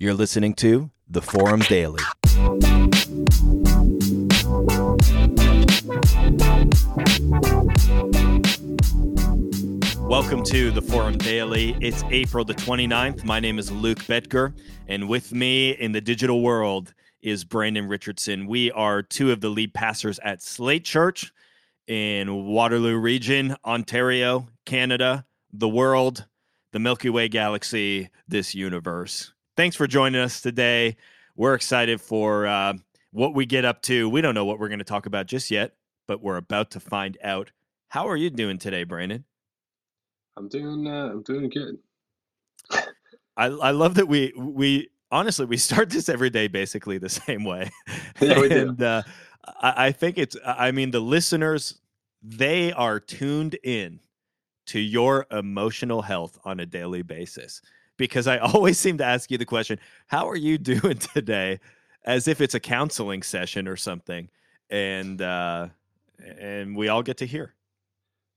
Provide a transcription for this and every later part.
You're listening to The Forum Daily. Welcome to the Forum Daily. It's April the 29th. My name is Luke Betger, and with me in the digital world is Brandon Richardson. We are two of the lead pastors at Slate Church in Waterloo Region, Ontario, Canada, the world, the Milky Way galaxy, this universe. Thanks for joining us today. We're excited for uh, what we get up to. We don't know what we're going to talk about just yet, but we're about to find out. How are you doing today, Brandon? I'm doing. Uh, I'm doing good. I I love that we we honestly we start this every day basically the same way. Yeah, we do. and uh, I, I think it's. I mean, the listeners they are tuned in to your emotional health on a daily basis because I always seem to ask you the question, "How are you doing today?" as if it's a counseling session or something, and uh, and we all get to hear.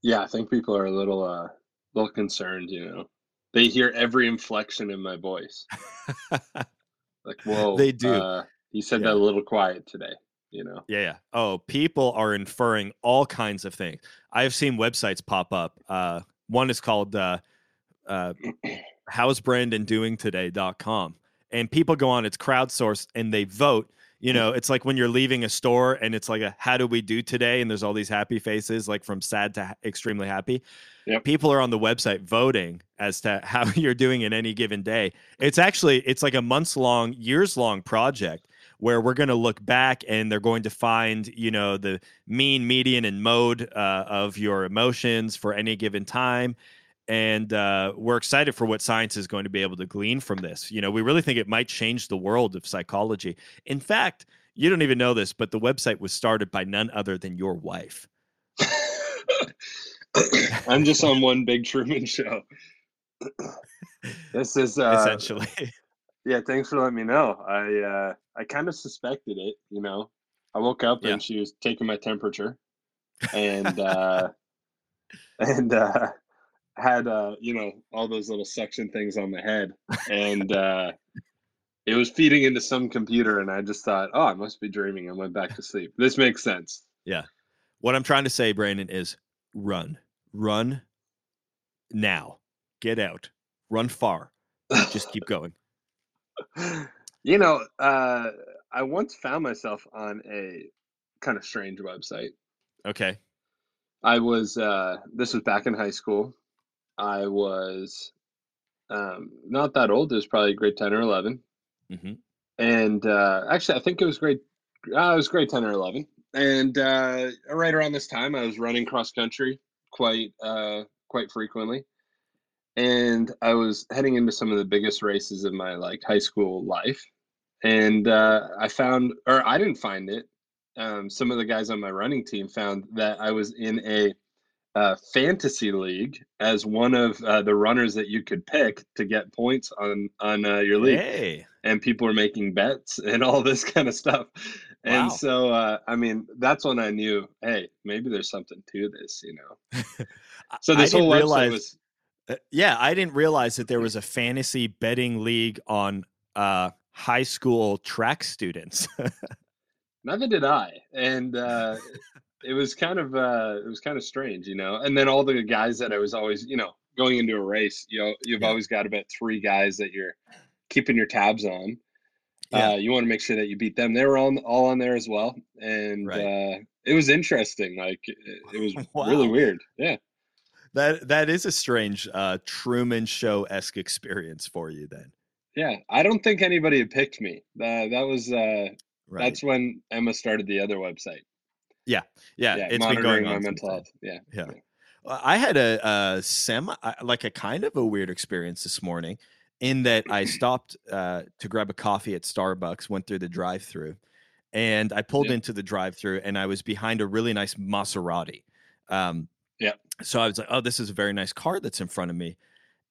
Yeah, I think people are a little, uh, little concerned. You know, they hear every inflection in my voice. Like, whoa, They do. Uh, he said Yeah. that a little quiet today. You know. Yeah, yeah. Oh, people are inferring all kinds of things. I've seen websites pop up. Uh, one is called uh, uh, how's Brandon doing today.com. And people go on, it's crowdsourced and they vote. You know, it's like when you're leaving a store and it's like a how do we do today? And there's all these happy faces, like from sad to extremely happy. Yep. People are on the website voting as to how you're doing in any given day. It's actually it's like a months long, years long project where we're going to look back and they're going to find you know the mean median and mode uh, of your emotions for any given time and uh, we're excited for what science is going to be able to glean from this you know we really think it might change the world of psychology in fact you don't even know this but the website was started by none other than your wife I'm just on one big Truman show. this is uh, essentially yeah. Thanks for letting me know. I uh, I kind of suspected it. You know, I woke up Yeah. and she was taking my temperature, and uh, and uh, had uh, you know all those little suction things on the head, and uh, it was feeding into some computer, and I just thought, oh, I must be dreaming. I went back to sleep. This makes sense. Yeah, what i'm trying to say brandon is run run now get out run far just keep going you know, uh, I once found myself on a kind of strange website. okay I was uh, this was back in high school. I was um, not that old. It was probably grade ten or eleven, hmm and uh, actually, I think it was grade. Uh, it was grade ten or eleven, and uh, right around this time, I was running cross country quite uh, quite frequently, and I was heading into some of the biggest races of my like high school life, and uh, I found, or I didn't find it. Um, some of the guys on my running team found that I was in a uh, fantasy league as one of uh, the runners that you could pick to get points on on uh, your league hey and people were making bets and all this kind of stuff. And Wow. so, uh, I mean, that's when I knew, hey, maybe there's something to this, you know. So this whole realize- was, Uh, yeah, I didn't realize that there was a fantasy betting league on uh, high school track students. neither did I, and uh, it was kind of, uh, it was kind of strange, you know. And then all the guys that I was always, you know, going into a race, you know, you've Yeah. always got about three guys that you're keeping your tabs on. Yeah. Uh, you want to make sure that you beat them. They were all all on there as well, and Right. uh, it was interesting. Like it, it was really weird. Yeah. that that is a strange uh, Truman Show esque experience for you. Then, Yeah, I don't think anybody had picked me. Uh, that was uh, right? that's when Emma started the other website. Yeah, Yeah, yeah it's been going my on. mental health. Yeah, then. Yeah. I had a, a semi, like a kind of a weird experience this morning, in that I stopped uh, to grab a coffee at Starbucks, went through the drive-through, and I pulled Yeah. into the drive-through, and I was behind a really nice Maserati. Um, Yeah. So I was like, "Oh, this is a very nice car that's in front of me,"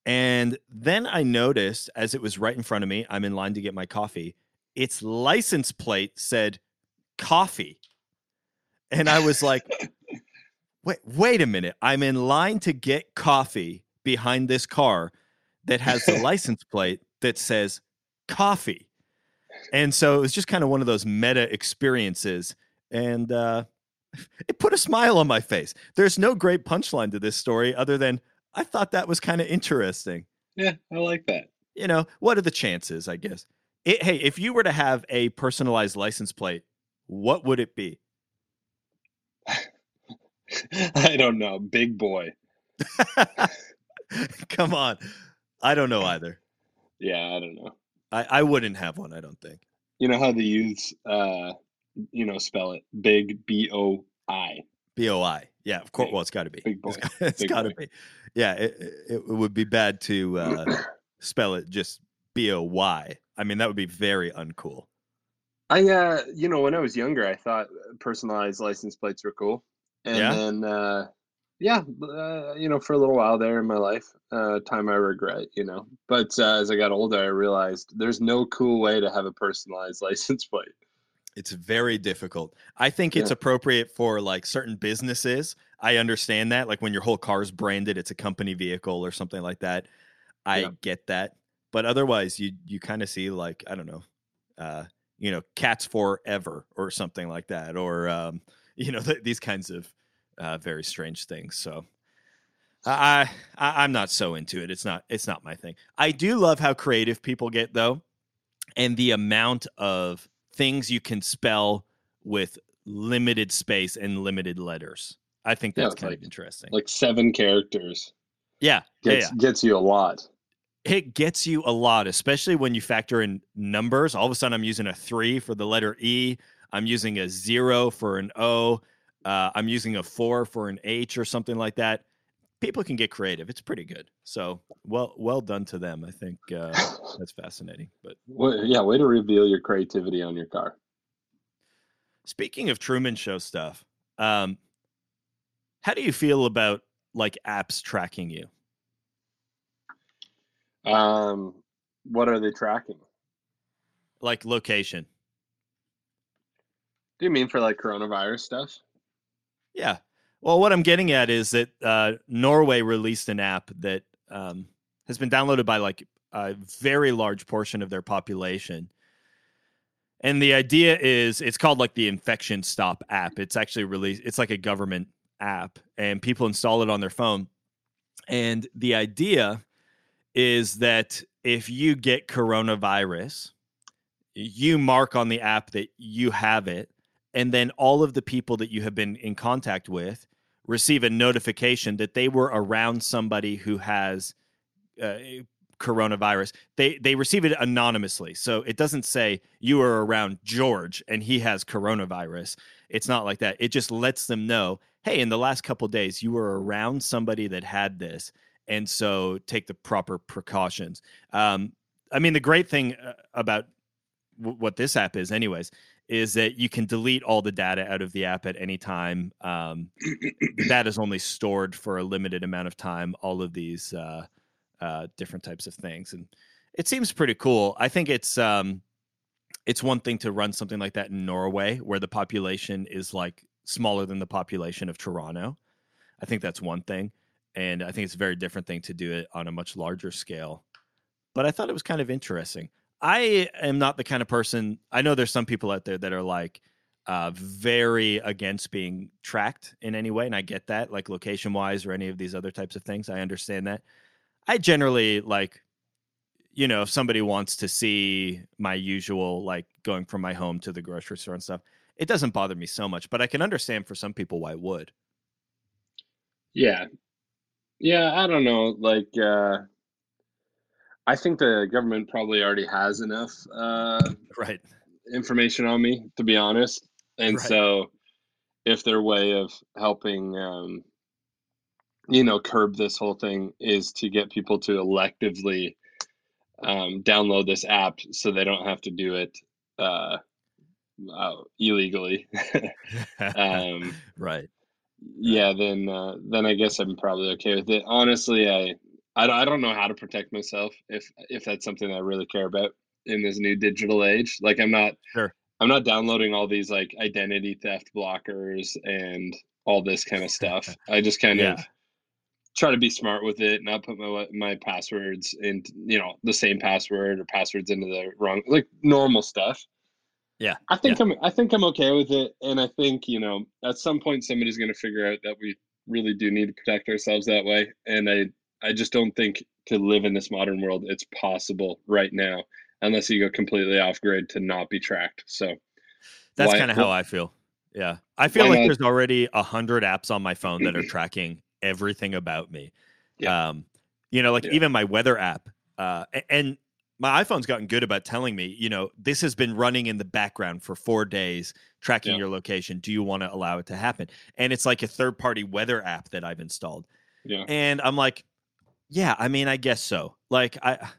and then I noticed as it was right in front of me, I'm in line to get my coffee. Its license plate said "coffee," and I was like, wait, wait a minute. I'm in line to get coffee behind this car that has the license plate that says coffee. And so it was just kind of one of those meta experiences. And uh, it put a smile on my face. There's no great punchline to this story other than I thought that was kind of interesting. Yeah, I like that. You know, what are the chances, I guess? It, hey, if you were to have a personalized license plate, what would it be? I don't know. Big boy. Come on. I don't know either. Yeah, I don't know. I, I wouldn't have one, I don't think. You know how the youths uh you know spell it big B O I. B O I. Yeah, of course. Big- Well, it's got to be. big boy. It's, got to be. Yeah, it, it, it would be bad to uh, spell it just B O Y. I mean, that would be very uncool. I uh you know when I was younger I thought personalized license plates were cool. And Yeah? then uh yeah, uh, you know, for a little while there in my life, uh, time I regret, you know. But uh, as I got older, I realized there's no cool way to have a personalized license plate. It's very difficult. I think it's Yeah. appropriate for like certain businesses. I understand that. Like when your whole car's branded, it's a company vehicle or something like that. I Yeah. get that. But otherwise, you you kind of see like I don't know, uh, you know, cats forever or something like that, or um, you know, th- these kinds of uh, very strange things. So. I, I I'm not so into it. It's not it's not my thing. I do love how creative people get though, and the amount of things you can spell with limited space and limited letters. I think that's it's kind like- of interesting. Like seven characters yeah, yeah, yeah. gets you a lot. It gets you a lot, especially when you factor in numbers. All of a sudden, I'm using a three for the letter E. I'm using a zero for an O. Uh, I'm using a four for an H or something like that. People can get creative. It's pretty good. So well, well done to them. I think uh, that's fascinating. But Wa- yeah, way to reveal your creativity on your car. Speaking of Truman Show stuff, um, how do you feel about like apps tracking you? Um, what are they tracking? Like location? Do you mean for like coronavirus stuff? Yeah. Well, what I'm getting at is that uh, Norway released an app that um, has been downloaded by like a very large portion of their population. And the idea is it's called like the Infection Stop app. It's actually released, it's like a government app, and people install it on their phone. And the idea is that if you get coronavirus, you mark on the app that you have it, and then all of the people that you have been in contact with receive a notification that they were around somebody who has uh, coronavirus. They they receive it anonymously, so it doesn't say you are around George and he has coronavirus. It's not like that. It just lets them know, hey, in the last couple days you were around somebody that had this, and so take the proper precautions. Um, I mean, the great thing uh, about w- what this app is, anyways, is that you can delete all the data out of the app at any time. Um, the data is only stored for a limited amount of time. All of these uh, uh, different types of things, and it seems pretty cool. I think it's um, it's one thing to run something like that in Norway, where the population is like smaller than the population of Toronto. I think that's one thing, and I think it's a very different thing to do it on a much larger scale. But I thought it was kind of interesting. I am not the kind of person. I know there's some people out there that are like uh, very against being tracked in any way, and I get that, like location wise or any of these other types of things. I understand that. I generally like, you know, if somebody wants to see my usual, like going from my home to the grocery store and stuff, it doesn't bother me so much. But I can understand for some people why it would. Yeah. Yeah, I don't know. Like, uh, I think the government probably already has enough uh, Right. information on me, to be honest. And Right. so, if their way of helping, um, you know, curb this whole thing is to get people to electively um, download this app so they don't have to do it uh, uh, illegally, um, right. Yeah, then uh, then I guess I'm probably okay with it. Honestly, I, I don't- I don't know how to protect myself if if that's something I really care about in this new digital age. Like I'm not Sure. I'm not downloading all these like identity theft blockers and all this kind of stuff. I just kind Yeah. of try to be smart with it, and not put my my passwords in, you know, the same password or passwords into the wrong, like normal stuff. Yeah, I think yeah. I'm I think I'm okay with it, and I think you know at some point somebody's going to figure out that we really do need to protect ourselves that way, and I I just don't think to live in this modern world it's possible right now unless you go completely off grid to not be tracked. So that's kind of how I feel. Yeah, I feel like not? there's already a hundred apps on my phone that are tracking everything about me. Yeah. Um, you know, like yeah. even my weather app. Uh, and my iPhone's gotten good about telling me, you know, this has been running in the background for four days, tracking yeah. your location. Do you want to allow it to happen? And it's like a third party weather app that I've installed. Yeah. And I'm like, yeah, I mean, I guess so. Like, I,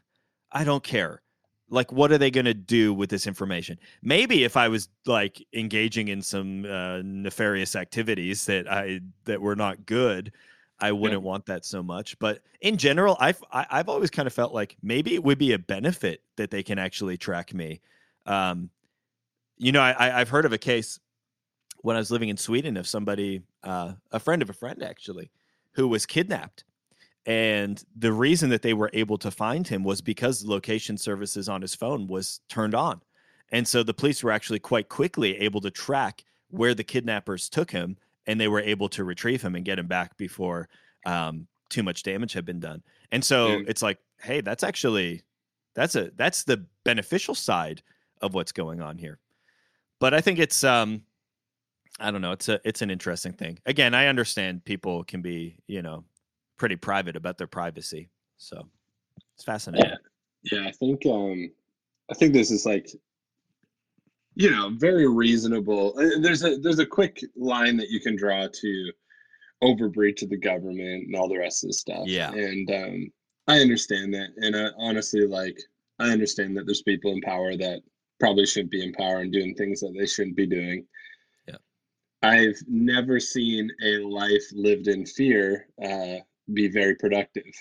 I don't care. Like, what are they going to do with this information? Maybe if I was like engaging in some uh, nefarious activities that I that were not good, I wouldn't yeah. want that so much. But in general, I've I've always kind of felt like maybe it would be a benefit that they can actually track me. Um, you know, I, I've heard of a case when I was living in Sweden of somebody, uh, a friend of a friend actually, who was kidnapped. And the reason that they were able to find him was because location services on his phone was turned on. And so the police were actually quite quickly able to track where the kidnappers took him and they were able to retrieve him and get him back before um, too much damage had been done. And so it's like, hey, that's actually that's a that's the beneficial side of what's going on here. But I think it's um I don't know, it's a it's an interesting thing. Again, I understand people can be, you know, pretty private about their privacy. So it's fascinating. Yeah. Yeah, I think um I think this is like you know very reasonable. Uh, there's a there's a quick line that you can draw to overbreach of the government and all the rest of the stuff. Yeah. And um i understand that. And I, honestly like i understand that there's people in power that probably shouldn't be in power and doing things that they shouldn't be doing. Yeah. I've never seen a life lived in fear uh be very productive.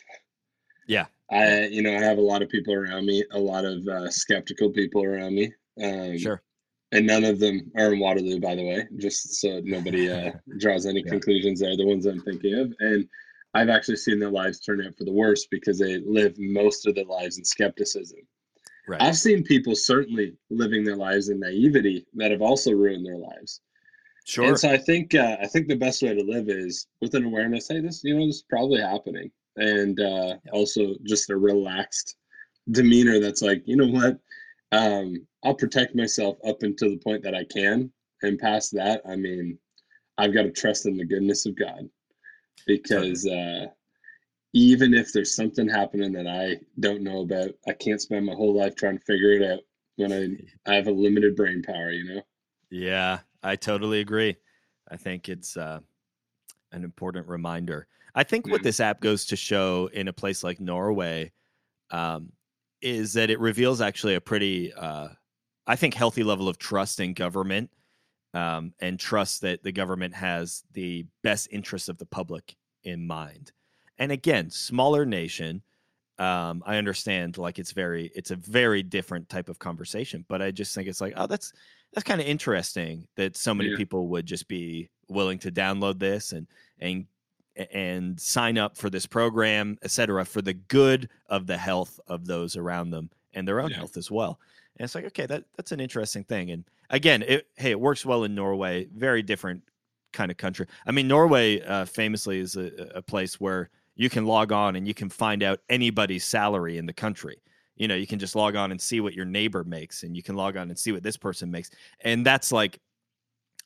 Yeah. I you know i have a lot of people around me a lot of uh, skeptical people around me. Um, sure and none of them are in Waterloo, by the way, just so nobody uh, draws any yeah. conclusions there. The ones I'm thinking of, and I've actually seen their lives turn out for the worse because they live most of their lives in skepticism. Right. I've seen people certainly living their lives in naivety that have also ruined their lives. Sure. And so I think uh, I think the best way to live is with an awareness. Hey, this you know this is probably happening, and uh, yeah. also just a relaxed demeanor that's like you know what um, I'll protect myself up until the point that I can, and past that, I mean, I've got to trust in the goodness of God, because uh, even if there's something happening that I don't know about, I can't spend my whole life trying to figure it out when I I have a limited brain power. You know. Yeah, I totally agree. I think it's uh, an important reminder. I think what this app goes to show in a place like Norway, um, is that it reveals actually a pretty, uh, I think, healthy level of trust in government um, and trust that the government has the best interests of the public in mind. And again, smaller nation. Um, I understand, like it's very, it's a very different type of conversation. But I just think it's like, oh, that's that's kind of interesting that so many yeah. people would just be willing to download this and and and sign up for this program, et cetera, for the good of the health of those around them and their own yeah. health as well. And it's like, okay, that that's an interesting thing. And again, it, hey, it works well in Norway. Very different kind of country. I mean, Norway uh, famously is a, a place where you can log on and you can find out anybody's salary in the country. You know, you can just log on and see what your neighbor makes, and you can log on and see what this person makes, and that's like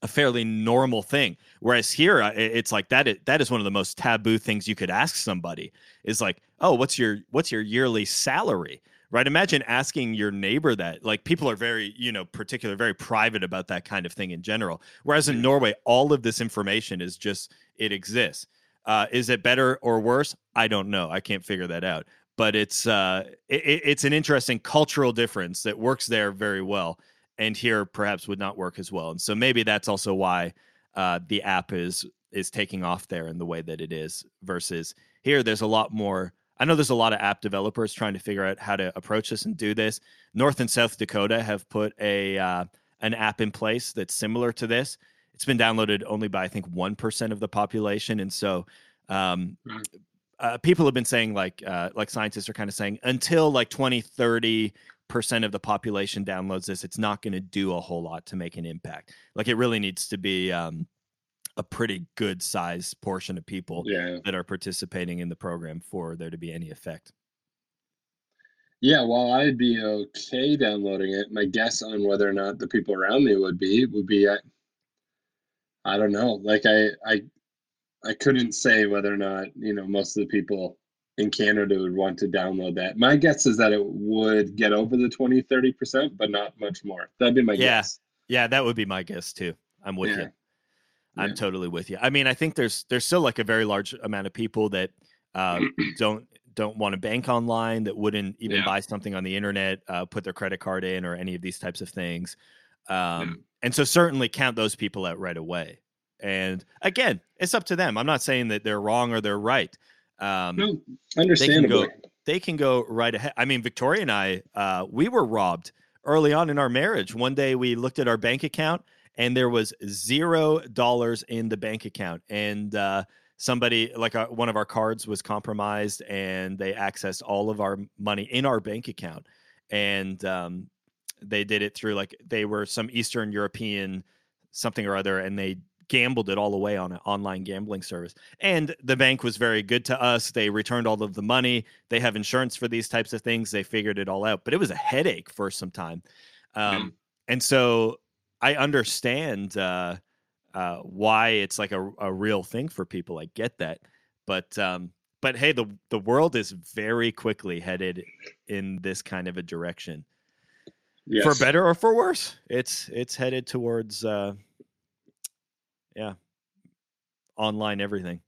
a fairly normal thing. Whereas here, it's like that. That is one of the most taboo things you could ask somebody. Is like, oh, what's your what's your yearly salary? Right? Imagine asking your neighbor that. Like people are very, you know, particular, very private about that kind of thing in general. Whereas in Norway, all of this information is just it exists. Uh, is it better or worse? I don't know. I can't figure that out. But it's uh, it, it's an interesting cultural difference that works there very well and here perhaps would not work as well. And so maybe that's also why uh, the app is is taking off there in the way that it is versus here. There's a lot more. I know there's a lot of app developers trying to figure out how to approach this and do this. North and South Dakota have put a uh, an app in place that's similar to this. It's been downloaded only by I think one percent of the population, and so um, uh, people have been saying like uh, like scientists are kind of saying until like 20 30 percent of the population downloads this it's not going to do a whole lot to make an impact like it really needs to be um, a pretty good size portion of people Yeah. that are participating in the program for there to be any effect Yeah, while I'd be okay downloading it, my guess on whether or not the people around me would be would be I, I don't know. Like I I I couldn't say whether or not, you know, most of the people in Canada would want to download that. My guess is that it would get over the 20 30%, but not much more. That'd be my Yeah. guess. yeah that would be my guess too i'm with Yeah. you i'm Yeah. totally with you i mean i think there's there's still like a very large amount of people that uh, don't don't want to bank online that wouldn't even Yeah. buy something on the internet uh, put their credit card in or any of these types of things um, Yeah. and so certainly count those people out right away and again it's up to them i'm not saying that they're wrong or they're right um, No, understandably. they can go right ahead. I mean, Victoria and I, uh, we were robbed early on in our marriage. One day we looked at our bank account and there was zero dollars in the bank account. And uh, somebody, like uh one of our cards, was compromised and they accessed all of our money in our bank account. And um, they did it through like they were some Eastern European something or other and they gambled it all away on an online gambling service. And the bank was very good to us. They returned all of the money. They have insurance for these types of things. They figured it all out, but it was a headache for some time. Um, And so I understand uh, uh, why it's like a, a real thing for people. I get that, but um, but hey, the the world is very quickly headed in this kind of a direction, Yes. for better or for worse. It's it's headed towards uh, yeah, online everything.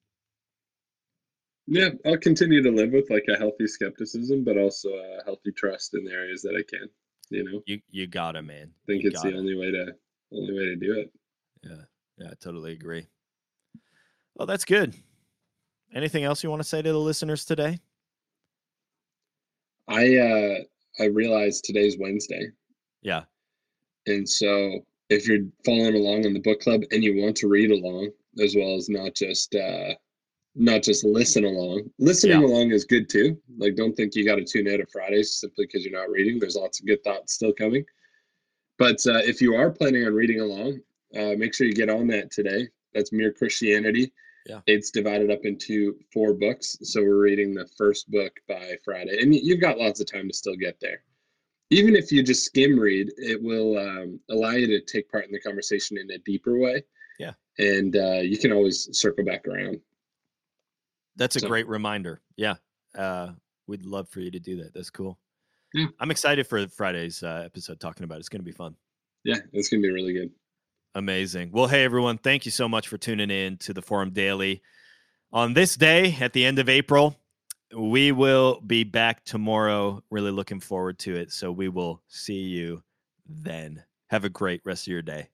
Yeah, I'll continue to live with like a healthy skepticism, but also a healthy trust in the areas that I can. You know, You you gotta man. I think You it's the only way to only way to do it. Yeah, yeah, I totally agree. Well, that's good. Anything else you want to say to the listeners today? I uh I realized today's Wednesday, Yeah, and so if you're following along on the book club and you want to read along as well as not just uh not just listen along. Listening Yeah. along is good too. Like don't think you got to tune out of Fridays simply because you're not reading. There's lots of good thoughts still coming. But uh, if you are planning on reading along, uh, make sure you get on that today. That's Mere Christianity. Yeah. It's divided up into four books. So we're reading the first book by Friday. And you've got lots of time to still get there. Even if you just skim read, it will um, allow you to take part in the conversation in a deeper way. Yeah. And uh, you can always circle back around. That's a So- great reminder. Yeah, uh, we'd love for you to do that. That's cool. Yeah. I'm excited for Friday's uh, episode talking about it. It's going to be fun. Yeah, it's going to be really good. Amazing. Well, hey, everyone, thank you so much for tuning in to the Forum Daily. On this day, at the end of April, we will be back tomorrow. Really looking forward to it. So we will see you then. Have a great rest of your day.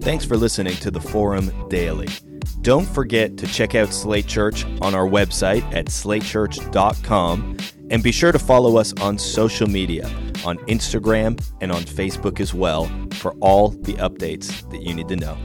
Thanks for listening to the Forum Daily. Don't forget to check out Slate Church on our website at slatechurch.com and be sure to follow us on social media on Instagram and on Facebook as well for all the updates that you need to know.